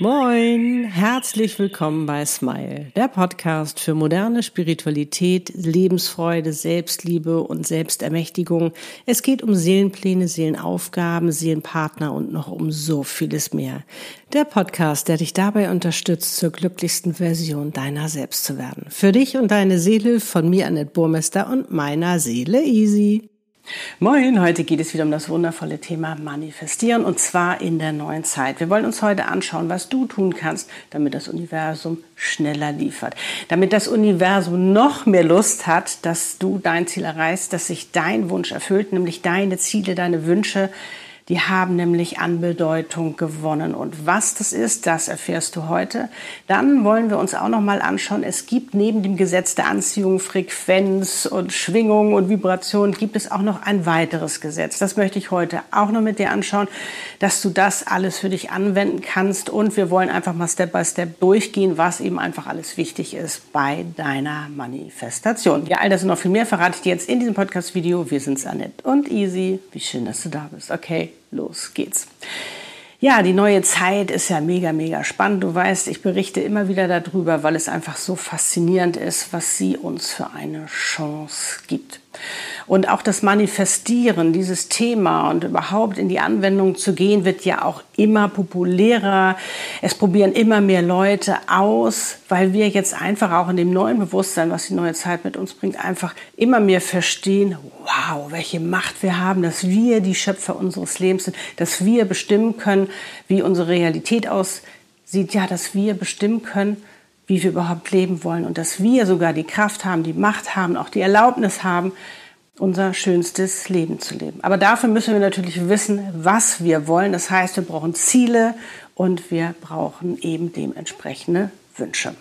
Moin, herzlich willkommen bei Smile, der Podcast für moderne Spiritualität, Lebensfreude, Selbstliebe und Selbstermächtigung. Es geht um Seelenpläne, Seelenaufgaben, Seelenpartner und noch um so vieles mehr. Der Podcast, der dich dabei unterstützt, zur glücklichsten Version deiner selbst zu werden. Für dich und deine Seele von mir, Annette Burmester und meiner Seele Easy. Moin, heute geht es wieder um das wundervolle Thema Manifestieren und zwar in der neuen Zeit. Wir wollen uns heute anschauen, was du tun kannst, damit das Universum schneller liefert. Damit das Universum noch mehr Lust hat, dass du dein Ziel erreichst, dass sich dein Wunsch erfüllt, nämlich deine Ziele, deine Wünsche die haben nämlich an Bedeutung gewonnen. Und was das ist, das erfährst du heute. Dann wollen wir uns auch noch mal anschauen, es gibt neben dem Gesetz der Anziehung, Frequenz und Schwingung und Vibration, gibt es auch noch ein weiteres Gesetz. Das möchte ich heute auch noch mit dir anschauen, dass du das alles für dich anwenden kannst. Und wir wollen einfach mal Step by Step durchgehen, was eben einfach alles wichtig ist bei deiner Manifestation. Ja, all das und noch viel mehr verrate ich dir jetzt in diesem Podcast-Video. Wir sind Annette und Easy. Wie schön, dass du da bist. Okay, los geht's. Ja, die neue Zeit ist ja mega, mega spannend. Du weißt, ich berichte immer wieder darüber, weil es einfach so faszinierend ist, was sie uns für eine Chance gibt. Und auch das Manifestieren, dieses Thema und überhaupt in die Anwendung zu gehen, wird ja auch immer populärer. Es probieren immer mehr Leute aus, weil wir jetzt einfach auch in dem neuen Bewusstsein, was die neue Zeit mit uns bringt, einfach immer mehr verstehen, wow, welche Macht wir haben, dass wir die Schöpfer unseres Lebens sind, dass wir bestimmen können, wie unsere Realität aussieht, ja, dass wir bestimmen können, wie wir überhaupt leben wollen und dass wir sogar die Kraft haben, die Macht haben, auch die Erlaubnis haben, unser schönstes Leben zu leben. Aber dafür müssen wir natürlich wissen, was wir wollen. Das heißt, wir brauchen Ziele und wir brauchen eben dementsprechende Wünsche.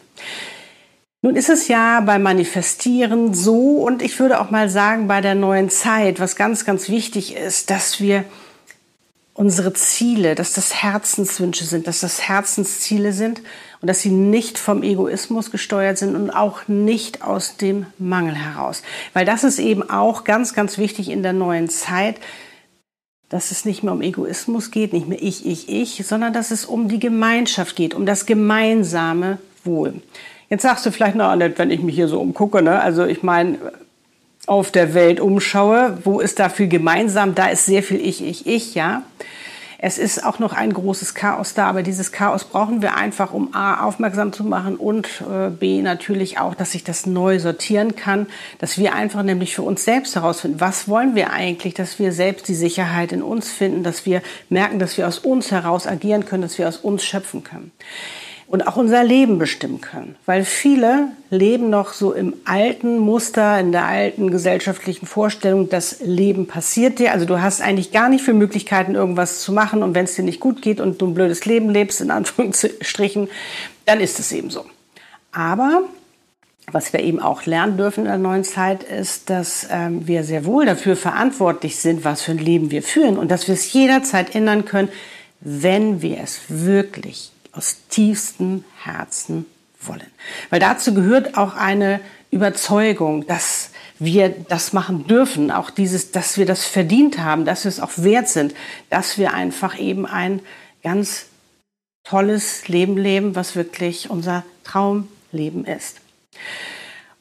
Nun ist es ja beim Manifestieren so und ich würde auch mal sagen, bei der neuen Zeit, was ganz, ganz wichtig ist, dass wir unsere Ziele, dass das Herzenswünsche sind, dass das Herzensziele sind und dass sie nicht vom Egoismus gesteuert sind und auch nicht aus dem Mangel heraus. Weil das ist eben auch ganz, ganz wichtig in der neuen Zeit, dass es nicht mehr um Egoismus geht, nicht mehr ich, ich, ich, sondern dass es um die Gemeinschaft geht, um das gemeinsame Wohl. Jetzt sagst du vielleicht noch, wenn ich mich hier so umgucke, ne? also ich meine, auf der Welt umschaue, wo ist da viel gemeinsam? Da ist sehr viel Ich, Ich, Ich, ja. Es ist auch noch ein großes Chaos da, aber dieses Chaos brauchen wir einfach, um A, aufmerksam zu machen und äh, B, natürlich auch, dass sich das neu sortieren kann, dass wir einfach nämlich für uns selbst herausfinden, was wollen wir eigentlich, dass wir selbst die Sicherheit in uns finden, dass wir merken, dass wir aus uns heraus agieren können, dass wir aus uns schöpfen können und auch unser Leben bestimmen können. Weil viele leben noch so im alten Muster, in der alten gesellschaftlichen Vorstellung, das Leben passiert dir. Also du hast eigentlich gar nicht viele Möglichkeiten, irgendwas zu machen. Und wenn es dir nicht gut geht und du ein blödes Leben lebst, in Anführungsstrichen, dann ist es eben so. Aber was wir eben auch lernen dürfen in der neuen Zeit, ist, dass ähm, wir sehr wohl dafür verantwortlich sind, was für ein Leben wir führen und dass wir es jederzeit ändern können, wenn wir es wirklich aus tiefstem Herzen wollen. Weil dazu gehört auch eine Überzeugung, dass wir das machen dürfen, auch dieses, dass wir das verdient haben, dass wir es auch wert sind, dass wir einfach eben ein ganz tolles Leben leben, was wirklich unser Traumleben ist.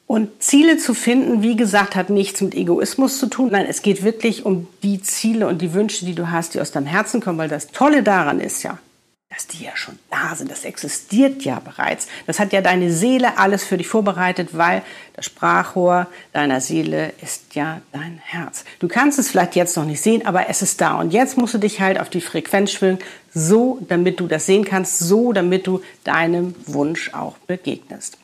Und Ziele zu finden, wie gesagt, hat nichts mit Egoismus zu tun. Nein, es geht wirklich um die Ziele und die Wünsche, die du hast, die aus deinem Herzen kommen, weil das Tolle daran ist ja, dass die ja schon da sind. Das existiert ja bereits. Das hat ja deine Seele alles für dich vorbereitet, weil das Sprachrohr deiner Seele ist ja dein Herz. Du kannst es vielleicht jetzt noch nicht sehen, aber es ist da. Und jetzt musst du dich halt auf die Frequenz schwingen, so damit du das sehen kannst, so damit du deinem Wunsch auch begegnest.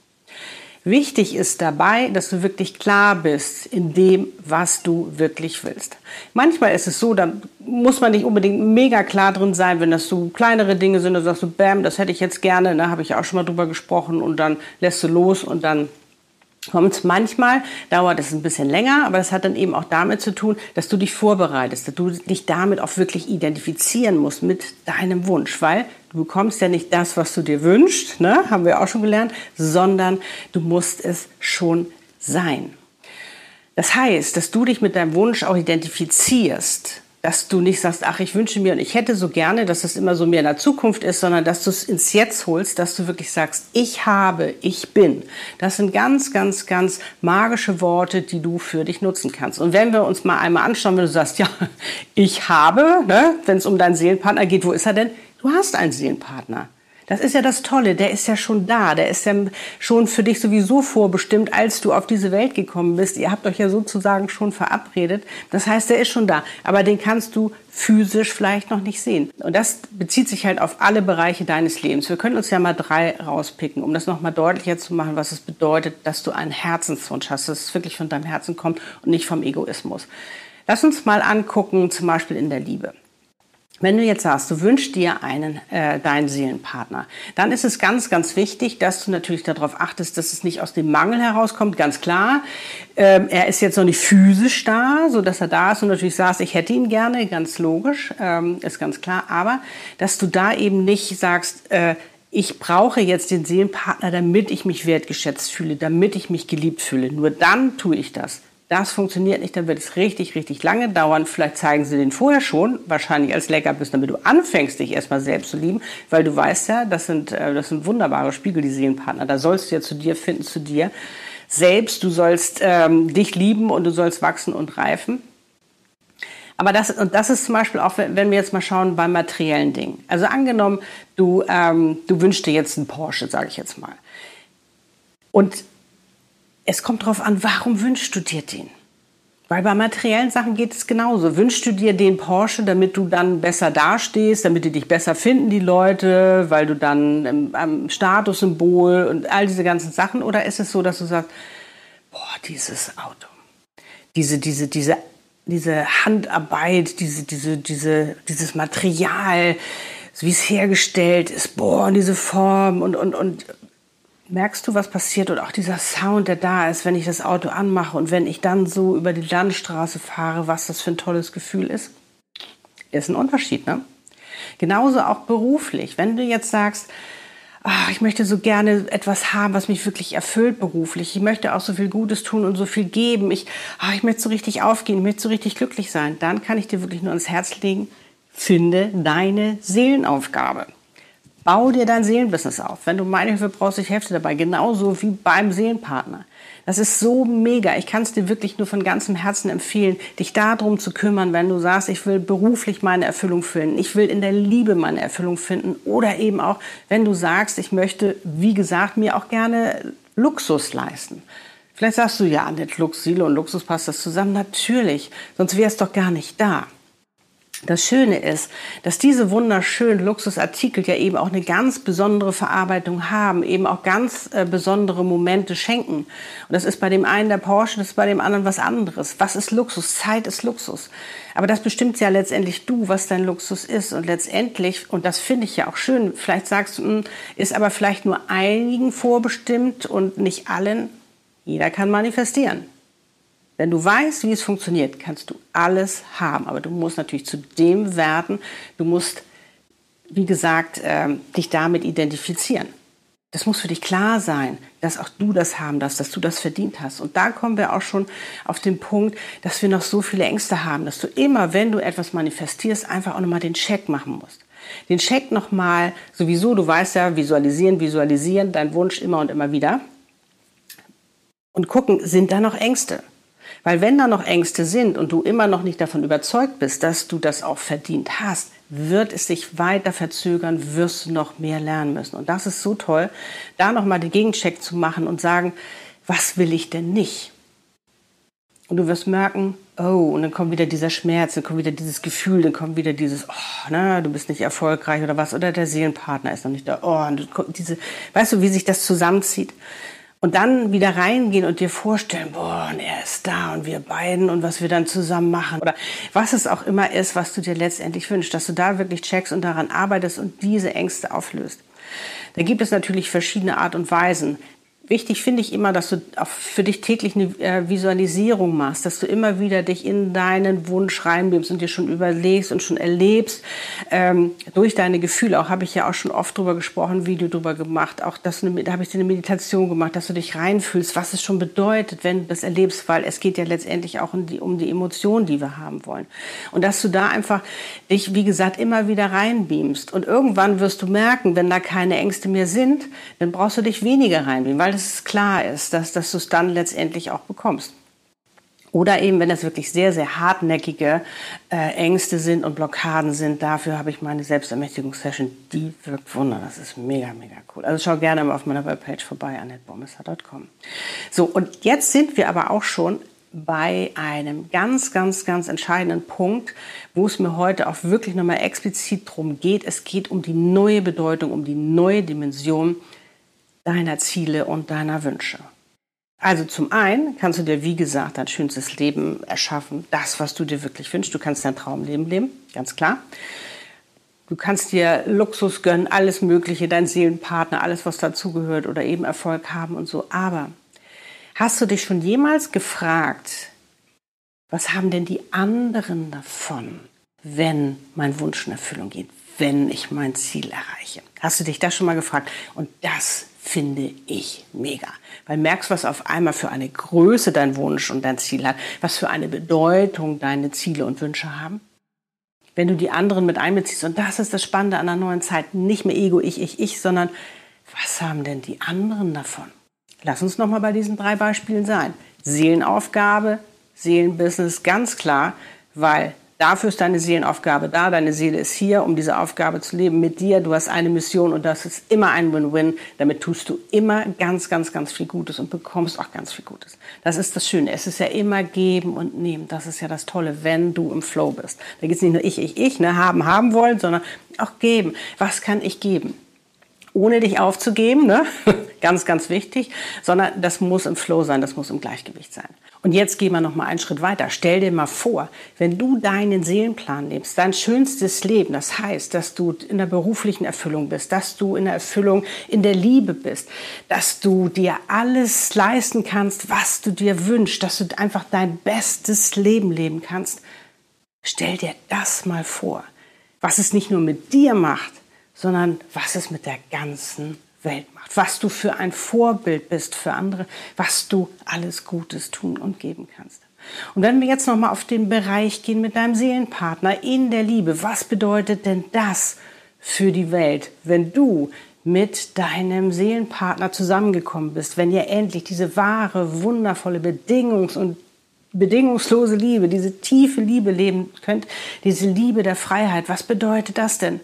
Wichtig ist dabei, dass du wirklich klar bist in dem, was du wirklich willst. Manchmal ist es so, da muss man nicht unbedingt mega klar drin sein, wenn das so kleinere Dinge sind, da sagst du, bam, das hätte ich jetzt gerne, da habe ich auch schon mal drüber gesprochen und dann lässt du los und dann kommt. Manchmal dauert es ein bisschen länger, aber das hat dann eben auch damit zu tun, dass du dich vorbereitest, dass du dich damit auch wirklich identifizieren musst mit deinem Wunsch, weil du bekommst ja nicht das, was du dir wünschst, ne? haben wir auch schon gelernt, sondern du musst es schon sein. Das heißt, dass du dich mit deinem Wunsch auch identifizierst, dass du nicht sagst, ach, ich wünsche mir und ich hätte so gerne, dass das immer so mehr in der Zukunft ist, sondern dass du es ins Jetzt holst, dass du wirklich sagst, ich habe, ich bin. Das sind ganz, ganz, ganz magische Worte, die du für dich nutzen kannst. Und wenn wir uns mal einmal anschauen, wenn du sagst, ja, ich habe, ne, wenn es um deinen Seelenpartner geht, wo ist er denn? Du hast einen Seelenpartner. Das ist ja das Tolle, der ist ja schon da, der ist ja schon für dich sowieso vorbestimmt, als du auf diese Welt gekommen bist. Ihr habt euch ja sozusagen schon verabredet. Das heißt, der ist schon da, aber den kannst du physisch vielleicht noch nicht sehen. Und das bezieht sich halt auf alle Bereiche deines Lebens. Wir können uns ja mal drei rauspicken, um das nochmal deutlicher zu machen, was es bedeutet, dass du einen Herzenswunsch hast, dass es wirklich von deinem Herzen kommt und nicht vom Egoismus. Lass uns mal angucken, zum Beispiel in der Liebe. Wenn du jetzt sagst, du wünschst dir einen, äh, deinen Seelenpartner, dann ist es ganz, ganz wichtig, dass du natürlich darauf achtest, dass es nicht aus dem Mangel herauskommt, ganz klar. Ähm, er ist jetzt noch nicht physisch da, so dass er da ist und natürlich sagst, ich hätte ihn gerne, ganz logisch, ähm, ist ganz klar. Aber dass du da eben nicht sagst, äh, ich brauche jetzt den Seelenpartner, damit ich mich wertgeschätzt fühle, damit ich mich geliebt fühle. Nur dann tue ich das. Das funktioniert nicht, dann wird es richtig, richtig lange dauern. Vielleicht zeigen sie den vorher schon, wahrscheinlich als Leckerbissen, damit du anfängst, dich erstmal selbst zu lieben, weil du weißt ja, das sind, äh, das sind wunderbare Spiegel, die Seelenpartner. Da sollst du ja zu dir finden, zu dir selbst. Du sollst ähm, dich lieben und du sollst wachsen und reifen. Aber das, und das ist zum Beispiel auch, wenn wir jetzt mal schauen bei materiellen Dingen. Also angenommen, du, ähm, du wünschst dir jetzt einen Porsche, sage ich jetzt mal. Und es kommt darauf an, warum wünschst du dir den? Weil bei materiellen Sachen geht es genauso. Wünschst du dir den Porsche, damit du dann besser dastehst, damit die dich besser finden, die Leute, weil du dann am Statussymbol und all diese ganzen Sachen? Oder ist es so, dass du sagst, boah, dieses Auto, diese, diese, diese, diese Handarbeit, diese, diese, diese, dieses Material, wie es hergestellt ist, boah, diese Form und, und, und Merkst du, was passiert und auch dieser Sound, der da ist, wenn ich das Auto anmache und wenn ich dann so über die Landstraße fahre, was das für ein tolles Gefühl ist? Ist ein Unterschied, ne? Genauso auch beruflich. Wenn du jetzt sagst, ach, ich möchte so gerne etwas haben, was mich wirklich erfüllt beruflich. Ich möchte auch so viel Gutes tun und so viel geben. Ich, ach, ich möchte so richtig aufgehen, ich möchte so richtig glücklich sein. Dann kann ich dir wirklich nur ans Herz legen, finde deine Seelenaufgabe. Bau dir dein Seelenbusiness auf. Wenn du meine Hilfe brauchst, ich helfe dir dabei. Genauso wie beim Seelenpartner. Das ist so mega. Ich kann es dir wirklich nur von ganzem Herzen empfehlen, dich darum zu kümmern, wenn du sagst, ich will beruflich meine Erfüllung finden, ich will in der Liebe meine Erfüllung finden oder eben auch, wenn du sagst, ich möchte, wie gesagt, mir auch gerne Luxus leisten. Vielleicht sagst du, ja, nicht Lux, Seele und Luxus passt das zusammen. Natürlich, sonst wäre es doch gar nicht da. Das Schöne ist, dass diese wunderschönen Luxusartikel ja eben auch eine ganz besondere Verarbeitung haben, eben auch ganz äh, besondere Momente schenken. Und das ist bei dem einen der Porsche, das ist bei dem anderen was anderes. Was ist Luxus? Zeit ist Luxus. Aber das bestimmt ja letztendlich du, was dein Luxus ist. Und letztendlich, und das finde ich ja auch schön, vielleicht sagst du, hm, ist aber vielleicht nur einigen vorbestimmt und nicht allen. Jeder kann manifestieren. Wenn du weißt, wie es funktioniert, kannst du alles haben. Aber du musst natürlich zu dem werten. Du musst, wie gesagt, ähm, dich damit identifizieren. Das muss für dich klar sein, dass auch du das haben darfst, dass du das verdient hast. Und da kommen wir auch schon auf den Punkt, dass wir noch so viele Ängste haben, dass du immer, wenn du etwas manifestierst, einfach auch nochmal den Check machen musst. Den Check nochmal, sowieso, du weißt ja, visualisieren, visualisieren, dein Wunsch immer und immer wieder. Und gucken, sind da noch Ängste? Weil wenn da noch Ängste sind und du immer noch nicht davon überzeugt bist, dass du das auch verdient hast, wird es sich weiter verzögern, wirst du noch mehr lernen müssen. Und das ist so toll, da nochmal den Gegencheck zu machen und sagen, was will ich denn nicht? Und du wirst merken, oh, und dann kommt wieder dieser Schmerz, dann kommt wieder dieses Gefühl, dann kommt wieder dieses, oh, na, du bist nicht erfolgreich oder was, oder der Seelenpartner ist noch nicht da, oh, und diese, weißt du, wie sich das zusammenzieht? Und dann wieder reingehen und dir vorstellen, boah, und er ist da und wir beiden und was wir dann zusammen machen oder was es auch immer ist, was du dir letztendlich wünschst, dass du da wirklich checkst und daran arbeitest und diese Ängste auflöst. Da gibt es natürlich verschiedene Art und Weisen. Wichtig finde ich immer, dass du auch für dich täglich eine äh, Visualisierung machst, dass du immer wieder dich in deinen Wunsch reinbebst und dir schon überlegst und schon erlebst ähm, durch deine Gefühle. Auch habe ich ja auch schon oft drüber gesprochen, Video drüber gemacht. Auch dass du, da habe ich dir eine Meditation gemacht, dass du dich reinfühlst, was es schon bedeutet, wenn du das erlebst, weil es geht ja letztendlich auch um die, um die Emotionen, die wir haben wollen. Und dass du da einfach dich, wie gesagt, immer wieder reinbeamst. Und irgendwann wirst du merken, wenn da keine Ängste mehr sind, dann brauchst du dich weniger reinbeamen, weil es klar ist, dass, dass du es dann letztendlich auch bekommst. Oder eben, wenn das wirklich sehr, sehr hartnäckige äh, Ängste sind und Blockaden sind, dafür habe ich meine Selbstermächtigungssession, die wirkt Wunder. Das ist mega, mega cool. Also schau gerne mal auf meiner Webpage vorbei, annettebomesser.com. So, und jetzt sind wir aber auch schon bei einem ganz, ganz, ganz entscheidenden Punkt, wo es mir heute auch wirklich nochmal explizit drum geht. Es geht um die neue Bedeutung, um die neue Dimension deiner Ziele und deiner Wünsche. Also zum einen kannst du dir, wie gesagt, dein schönstes Leben erschaffen, das, was du dir wirklich wünschst. Du kannst dein Traumleben leben, ganz klar. Du kannst dir Luxus gönnen, alles Mögliche, dein Seelenpartner, alles, was dazugehört oder eben Erfolg haben und so. Aber hast du dich schon jemals gefragt, was haben denn die anderen davon, wenn mein Wunsch in Erfüllung geht, wenn ich mein Ziel erreiche? Hast du dich das schon mal gefragt? Und das finde ich mega. Weil merkst, was auf einmal für eine Größe dein Wunsch und dein Ziel hat, was für eine Bedeutung deine Ziele und Wünsche haben. Wenn du die anderen mit einbeziehst, und das ist das Spannende an der neuen Zeit, nicht mehr Ego, ich, ich, ich, sondern was haben denn die anderen davon? Lass uns nochmal bei diesen drei Beispielen sein. Seelenaufgabe, Seelenbusiness, ganz klar, weil Dafür ist deine Seelenaufgabe da. Deine Seele ist hier, um diese Aufgabe zu leben mit dir. Du hast eine Mission und das ist immer ein Win-Win. Damit tust du immer ganz, ganz, ganz viel Gutes und bekommst auch ganz viel Gutes. Das ist das Schöne. Es ist ja immer geben und nehmen. Das ist ja das Tolle, wenn du im Flow bist. Da geht es nicht nur ich, ich, ich, ne, haben, haben wollen, sondern auch geben. Was kann ich geben? Ohne dich aufzugeben, ne? ganz, ganz wichtig, sondern das muss im Flow sein, das muss im Gleichgewicht sein. Und jetzt gehen wir noch mal einen Schritt weiter. Stell dir mal vor, wenn du deinen Seelenplan lebst, dein schönstes Leben, das heißt, dass du in der beruflichen Erfüllung bist, dass du in der Erfüllung in der Liebe bist, dass du dir alles leisten kannst, was du dir wünschst, dass du einfach dein bestes Leben leben kannst. Stell dir das mal vor, was es nicht nur mit dir macht, sondern was es mit der ganzen Welt macht, was du für ein Vorbild bist für andere, was du alles Gutes tun und geben kannst. Und wenn wir jetzt noch mal auf den Bereich gehen mit deinem Seelenpartner in der Liebe, was bedeutet denn das für die Welt, wenn du mit deinem Seelenpartner zusammengekommen bist, wenn ihr endlich diese wahre, wundervolle Bedingungs- und bedingungslose Liebe, diese tiefe Liebe leben könnt, diese Liebe der Freiheit. Was bedeutet das denn?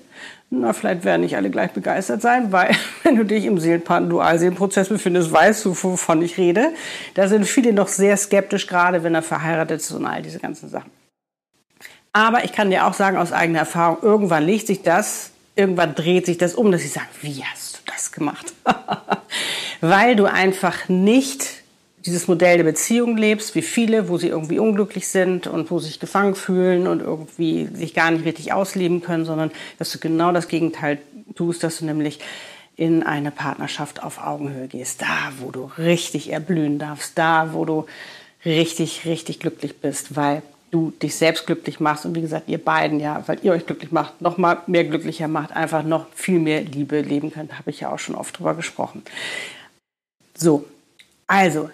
Na, vielleicht werden nicht alle gleich begeistert sein, weil wenn du dich im Seelenpartner-Dualseelenprozess befindest, weißt du, wovon ich rede. Da sind viele noch sehr skeptisch, gerade wenn er verheiratet ist und all diese ganzen Sachen. Aber ich kann dir auch sagen aus eigener Erfahrung, irgendwann legt sich das, irgendwann dreht sich das um, dass sie sagen, wie hast du das gemacht? weil du einfach nicht dieses Modell der Beziehung lebst, wie viele, wo sie irgendwie unglücklich sind und wo sie sich gefangen fühlen und irgendwie sich gar nicht richtig ausleben können, sondern dass du genau das Gegenteil tust, dass du nämlich in eine Partnerschaft auf Augenhöhe gehst, da, wo du richtig erblühen darfst, da, wo du richtig, richtig glücklich bist, weil du dich selbst glücklich machst und wie gesagt, ihr beiden ja, weil ihr euch glücklich macht, noch mal mehr glücklicher macht, einfach noch viel mehr Liebe leben könnt, habe ich ja auch schon oft drüber gesprochen. So, also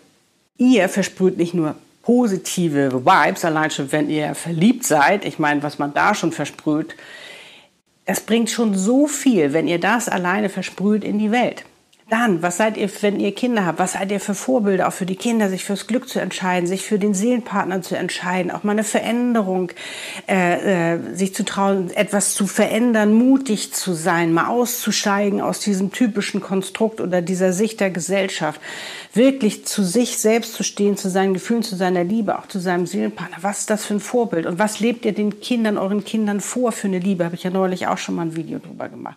ihr versprüht nicht nur positive Vibes, allein schon, wenn ihr verliebt seid. Ich meine, was man da schon versprüht, das bringt schon so viel, wenn ihr das alleine versprüht in die Welt. Dann, was seid ihr, wenn ihr Kinder habt, was seid ihr für Vorbilder, auch für die Kinder, sich fürs Glück zu entscheiden, sich für den Seelenpartner zu entscheiden, auch mal eine Veränderung, äh, äh, sich zu trauen, etwas zu verändern, mutig zu sein, mal auszusteigen aus diesem typischen Konstrukt oder dieser Sicht der Gesellschaft, wirklich zu sich selbst zu stehen, zu seinen Gefühlen, zu seiner Liebe, auch zu seinem Seelenpartner. Was ist das für ein Vorbild? Und was lebt ihr den Kindern, euren Kindern vor für eine Liebe? Habe ich ja neulich auch schon mal ein Video drüber gemacht.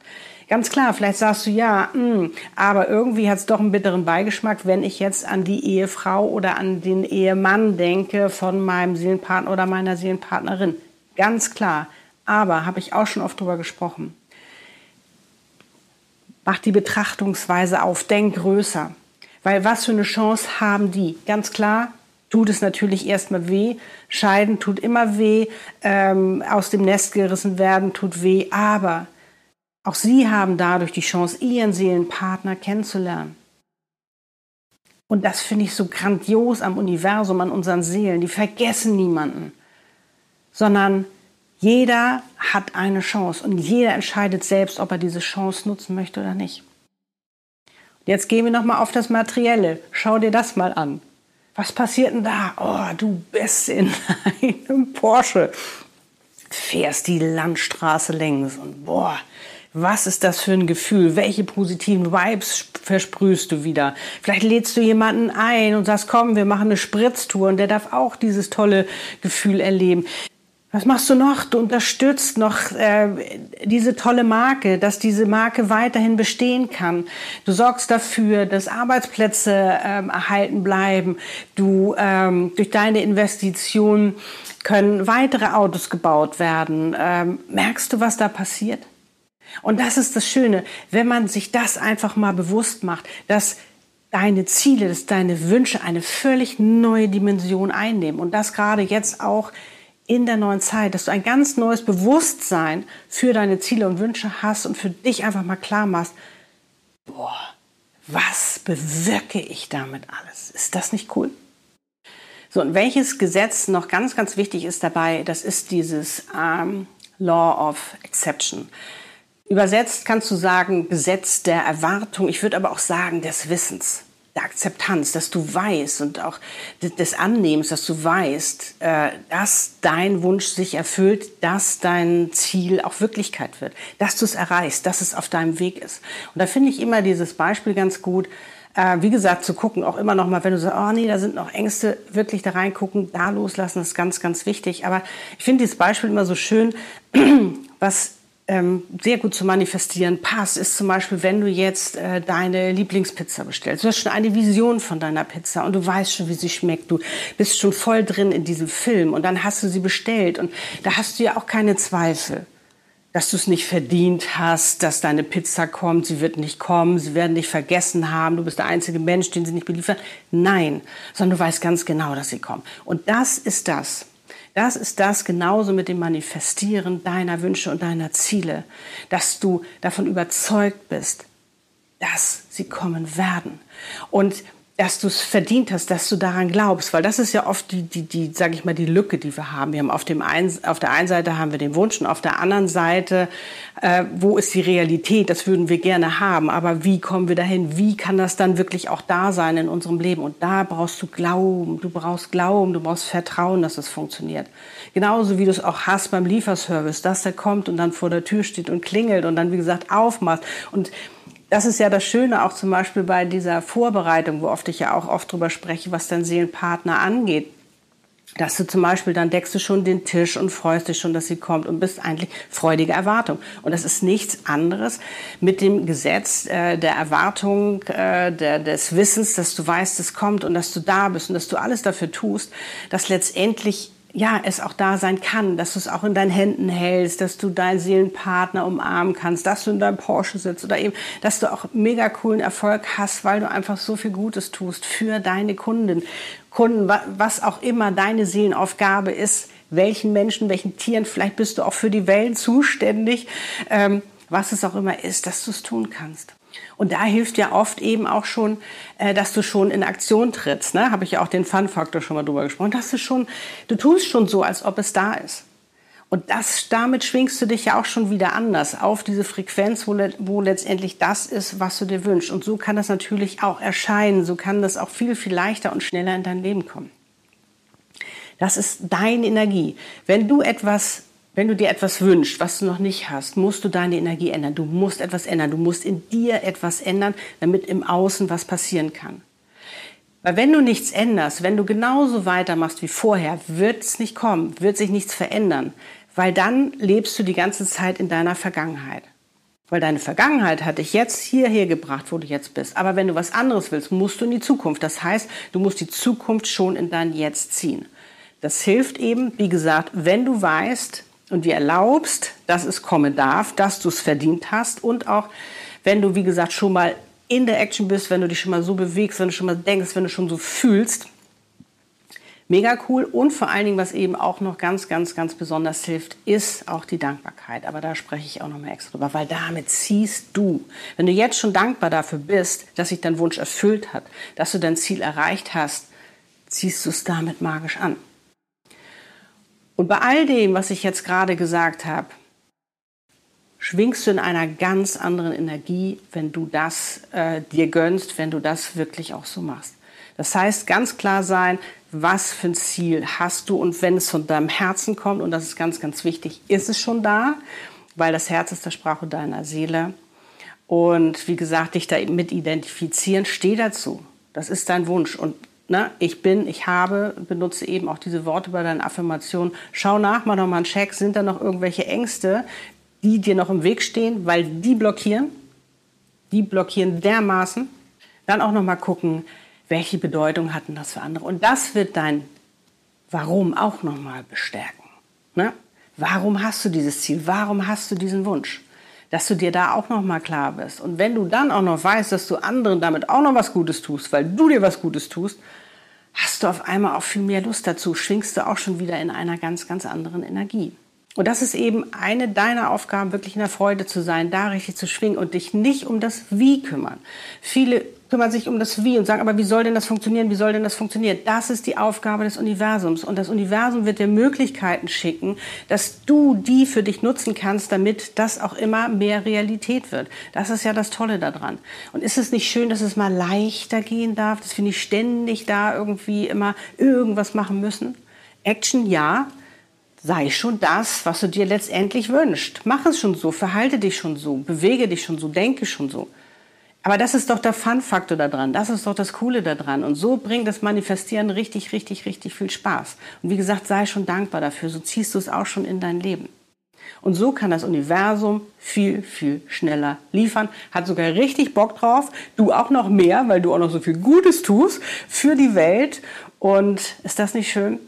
Ganz klar, vielleicht sagst du ja, mh, hm, aber irgendwie hat es doch einen bitteren Beigeschmack, wenn ich jetzt an die Ehefrau oder an den Ehemann denke von meinem Seelenpartner oder meiner Seelenpartnerin. Ganz klar. Aber habe ich auch schon oft drüber gesprochen. Mach die Betrachtungsweise auf, denk größer. Weil was für eine Chance haben die? Ganz klar, tut es natürlich erstmal weh. Scheiden tut immer weh. Ähm, aus dem Nest gerissen werden tut weh. Aber auch sie haben dadurch die Chance, ihren Seelenpartner kennenzulernen. Und das finde ich so grandios am Universum, an unseren Seelen. Die vergessen niemanden, sondern jeder hat eine Chance und jeder entscheidet selbst, ob er diese Chance nutzen möchte oder nicht. Jetzt gehen wir noch mal auf das Materielle. Schau dir das mal an. Was passiert denn da? Oh, du bist in einem Porsche, fährst die Landstraße längs und boah, was ist das für ein Gefühl? Welche positiven Vibes versprühst du wieder? Vielleicht lädst du jemanden ein und sagst, komm, wir machen eine Spritztour und der darf auch dieses tolle Gefühl erleben. Was machst du noch? Du unterstützt noch äh, diese tolle Marke, dass diese Marke weiterhin bestehen kann. Du sorgst dafür, dass Arbeitsplätze ähm, erhalten bleiben. Du ähm, durch deine Investitionen können weitere Autos gebaut werden. Ähm, merkst du, was da passiert? Und das ist das Schöne, wenn man sich das einfach mal bewusst macht, dass deine Ziele, dass deine Wünsche eine völlig neue Dimension einnehmen. Und das gerade jetzt auch in der neuen Zeit, dass du ein ganz neues Bewusstsein für deine Ziele und Wünsche hast und für dich einfach mal klar machst, boah, was bewirke ich damit alles? Ist das nicht cool? So, und welches Gesetz noch ganz, ganz wichtig ist dabei, das ist dieses ähm, Law of Exception. Übersetzt kannst du sagen Gesetz der Erwartung. Ich würde aber auch sagen des Wissens, der Akzeptanz, dass du weißt und auch des Annehmens, dass du weißt, äh, dass dein Wunsch sich erfüllt, dass dein Ziel auch Wirklichkeit wird, dass du es erreichst, dass es auf deinem Weg ist. Und da finde ich immer dieses Beispiel ganz gut. Äh, wie gesagt, zu gucken, auch immer noch mal, wenn du sagst, oh nee, da sind noch Ängste, wirklich da reingucken, da loslassen, ist ganz, ganz wichtig. Aber ich finde dieses Beispiel immer so schön, was ähm, sehr gut zu manifestieren passt, ist zum Beispiel, wenn du jetzt äh, deine Lieblingspizza bestellst. Du hast schon eine Vision von deiner Pizza und du weißt schon, wie sie schmeckt. Du bist schon voll drin in diesem Film und dann hast du sie bestellt und da hast du ja auch keine Zweifel, dass du es nicht verdient hast, dass deine Pizza kommt. Sie wird nicht kommen, sie werden dich vergessen haben. Du bist der einzige Mensch, den sie nicht beliefern. Nein, sondern du weißt ganz genau, dass sie kommt. Und das ist das das ist das genauso mit dem Manifestieren deiner Wünsche und deiner Ziele, dass du davon überzeugt bist, dass sie kommen werden. Und dass du es verdient hast, dass du daran glaubst, weil das ist ja oft die, die, die, sage ich mal, die Lücke, die wir haben. Wir haben auf dem einen, auf der einen Seite haben wir den Wunsch und auf der anderen Seite, äh, wo ist die Realität? Das würden wir gerne haben, aber wie kommen wir dahin? Wie kann das dann wirklich auch da sein in unserem Leben? Und da brauchst du Glauben, du brauchst Glauben, du brauchst Vertrauen, dass es funktioniert. Genauso wie du es auch hast beim Lieferservice, dass der kommt und dann vor der Tür steht und klingelt und dann wie gesagt aufmacht und das ist ja das Schöne auch zum Beispiel bei dieser Vorbereitung, wo oft ich ja auch oft drüber spreche, was dein Seelenpartner angeht. Dass du zum Beispiel, dann deckst du schon den Tisch und freust dich schon, dass sie kommt und bist eigentlich freudige Erwartung. Und das ist nichts anderes mit dem Gesetz äh, der Erwartung, äh, der, des Wissens, dass du weißt, es kommt und dass du da bist und dass du alles dafür tust, dass letztendlich ja, es auch da sein kann, dass du es auch in deinen Händen hältst, dass du deinen Seelenpartner umarmen kannst, dass du in deinem Porsche sitzt oder eben, dass du auch mega coolen Erfolg hast, weil du einfach so viel Gutes tust für deine Kunden, Kunden, was auch immer deine Seelenaufgabe ist, welchen Menschen, welchen Tieren, vielleicht bist du auch für die Wellen zuständig, ähm, was es auch immer ist, dass du es tun kannst. Und da hilft ja oft eben auch schon, äh, dass du schon in Aktion trittst. Ne? Habe ich ja auch den Fun-Faktor schon mal drüber gesprochen. Dass du schon, du tust schon so, als ob es da ist. Und das, damit schwingst du dich ja auch schon wieder anders auf diese Frequenz, wo, wo letztendlich das ist, was du dir wünschst. Und so kann das natürlich auch erscheinen. So kann das auch viel, viel leichter und schneller in dein Leben kommen. Das ist deine Energie. Wenn du etwas wenn du dir etwas wünschst, was du noch nicht hast, musst du deine Energie ändern. Du musst etwas ändern. Du musst in dir etwas ändern, damit im Außen was passieren kann. Weil wenn du nichts änderst, wenn du genauso weitermachst wie vorher, wird es nicht kommen, wird sich nichts verändern. Weil dann lebst du die ganze Zeit in deiner Vergangenheit. Weil deine Vergangenheit hat dich jetzt hierher gebracht, wo du jetzt bist. Aber wenn du was anderes willst, musst du in die Zukunft. Das heißt, du musst die Zukunft schon in dein Jetzt ziehen. Das hilft eben, wie gesagt, wenn du weißt, und dir erlaubst, dass es kommen darf, dass du es verdient hast und auch wenn du, wie gesagt, schon mal in der Action bist, wenn du dich schon mal so bewegst, wenn du schon mal denkst, wenn du schon so fühlst. Mega cool und vor allen Dingen, was eben auch noch ganz, ganz, ganz besonders hilft, ist auch die Dankbarkeit. Aber da spreche ich auch noch mal extra drüber, weil damit ziehst du, wenn du jetzt schon dankbar dafür bist, dass sich dein Wunsch erfüllt hat, dass du dein Ziel erreicht hast, ziehst du es damit magisch an. Und bei all dem, was ich jetzt gerade gesagt habe, schwingst du in einer ganz anderen Energie, wenn du das äh, dir gönnst, wenn du das wirklich auch so machst. Das heißt, ganz klar sein, was für ein Ziel hast du und wenn es von deinem Herzen kommt, und das ist ganz, ganz wichtig, ist es schon da, weil das Herz ist der Sprache deiner Seele. Und wie gesagt, dich da mit identifizieren, steh dazu. Das ist dein Wunsch. Und ne, ich bin, ich habe, benutze eben auch diese Worte bei deinen Affirmationen. Schau nach, mach noch mal einen Check. Sind da noch irgendwelche Ängste, die dir noch im Weg stehen, weil die blockieren? Die blockieren dermaßen. Dann auch noch mal gucken, welche Bedeutung hatten das für andere? Und das wird dein Warum auch nochmal bestärken. Ne? Warum hast du dieses Ziel? Warum hast du diesen Wunsch? Dass du dir da auch nochmal klar bist. Und wenn du dann auch noch weißt, dass du anderen damit auch noch was Gutes tust, weil du dir was Gutes tust, hast du auf einmal auch viel mehr Lust dazu, schwingst du auch schon wieder in einer ganz, ganz anderen Energie. Und das ist eben eine deiner Aufgaben, wirklich in der Freude zu sein, da richtig zu schwingen und dich nicht um das Wie kümmern. Viele kümmern sich um das Wie und sagen, aber wie soll denn das funktionieren? Wie soll denn das funktionieren? Das ist die Aufgabe des Universums. Und das Universum wird dir Möglichkeiten schicken, dass du die für dich nutzen kannst, damit das auch immer mehr Realität wird. Das ist ja das Tolle daran. Und ist es nicht schön, dass es mal leichter gehen darf, dass wir nicht ständig da irgendwie immer irgendwas machen müssen? Action, ja. Sei schon das, was du dir letztendlich wünschst. Mach es schon so, verhalte dich schon so, bewege dich schon so, denke schon so. Aber das ist doch der Fun-Faktor daran. Das ist doch das Coole daran. Und so bringt das Manifestieren richtig, richtig, richtig viel Spaß. Und wie gesagt, sei schon dankbar dafür. So ziehst du es auch schon in dein Leben. Und so kann das Universum viel, viel schneller liefern. Hat sogar richtig Bock drauf. Du auch noch mehr, weil du auch noch so viel Gutes tust für die Welt. Und ist das nicht schön?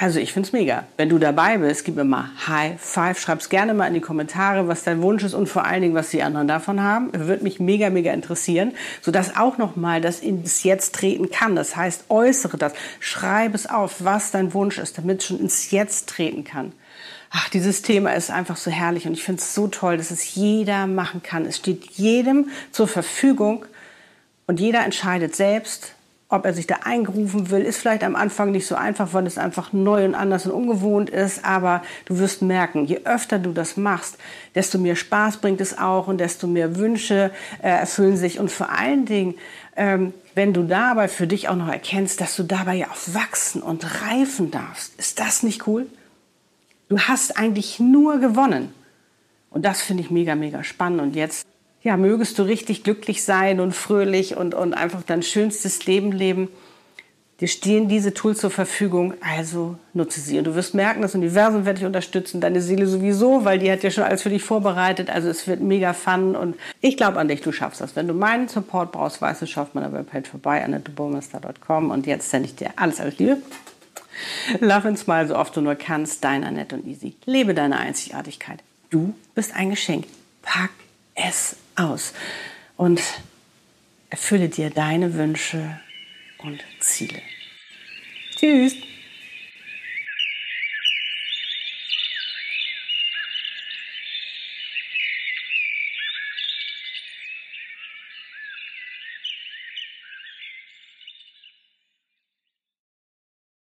Also ich find's mega. Wenn du dabei bist, gib mir mal High Five. Schreib's gerne mal in die Kommentare, was dein Wunsch ist und vor allen Dingen, was die anderen davon haben. Würde mich mega, mega interessieren, sodass auch nochmal das ins Jetzt treten kann. Das heißt, äußere das. Schreib es auf, was dein Wunsch ist, damit es schon ins Jetzt treten kann. Ach, dieses Thema ist einfach so herrlich und ich finde es so toll, dass es jeder machen kann. Es steht jedem zur Verfügung und jeder entscheidet selbst, ob er sich da eingerufen will, ist vielleicht am Anfang nicht so einfach, weil es einfach neu und anders und ungewohnt ist. Aber du wirst merken, je öfter du das machst, desto mehr Spaß bringt es auch und desto mehr Wünsche äh, erfüllen sich. Und vor allen Dingen, ähm, wenn du dabei für dich auch noch erkennst, dass du dabei ja auch wachsen und reifen darfst, ist das nicht cool? Du hast eigentlich nur gewonnen. Und das finde ich mega, mega spannend. Und jetzt ja, mögest du richtig glücklich sein und fröhlich und, und einfach dein schönstes Leben leben. Dir stehen diese Tools zur Verfügung, also nutze sie. Und du wirst merken, das Universum wird dich unterstützen, deine Seele sowieso, weil die hat ja schon alles für dich vorbereitet. Also es wird mega fun und ich glaube an dich, du schaffst das. Wenn du meinen Support brauchst, weißt du, schaut auf meiner Webpage vorbei, annetteburmester.com und jetzt sende ich dir alles, alles Liebe. Love and smile so oft du nur kannst, dein Annette und Easy. Lebe deine Einzigartigkeit. Du bist ein Geschenk. Pack es aus und erfülle dir deine Wünsche und Ziele. Tschüss!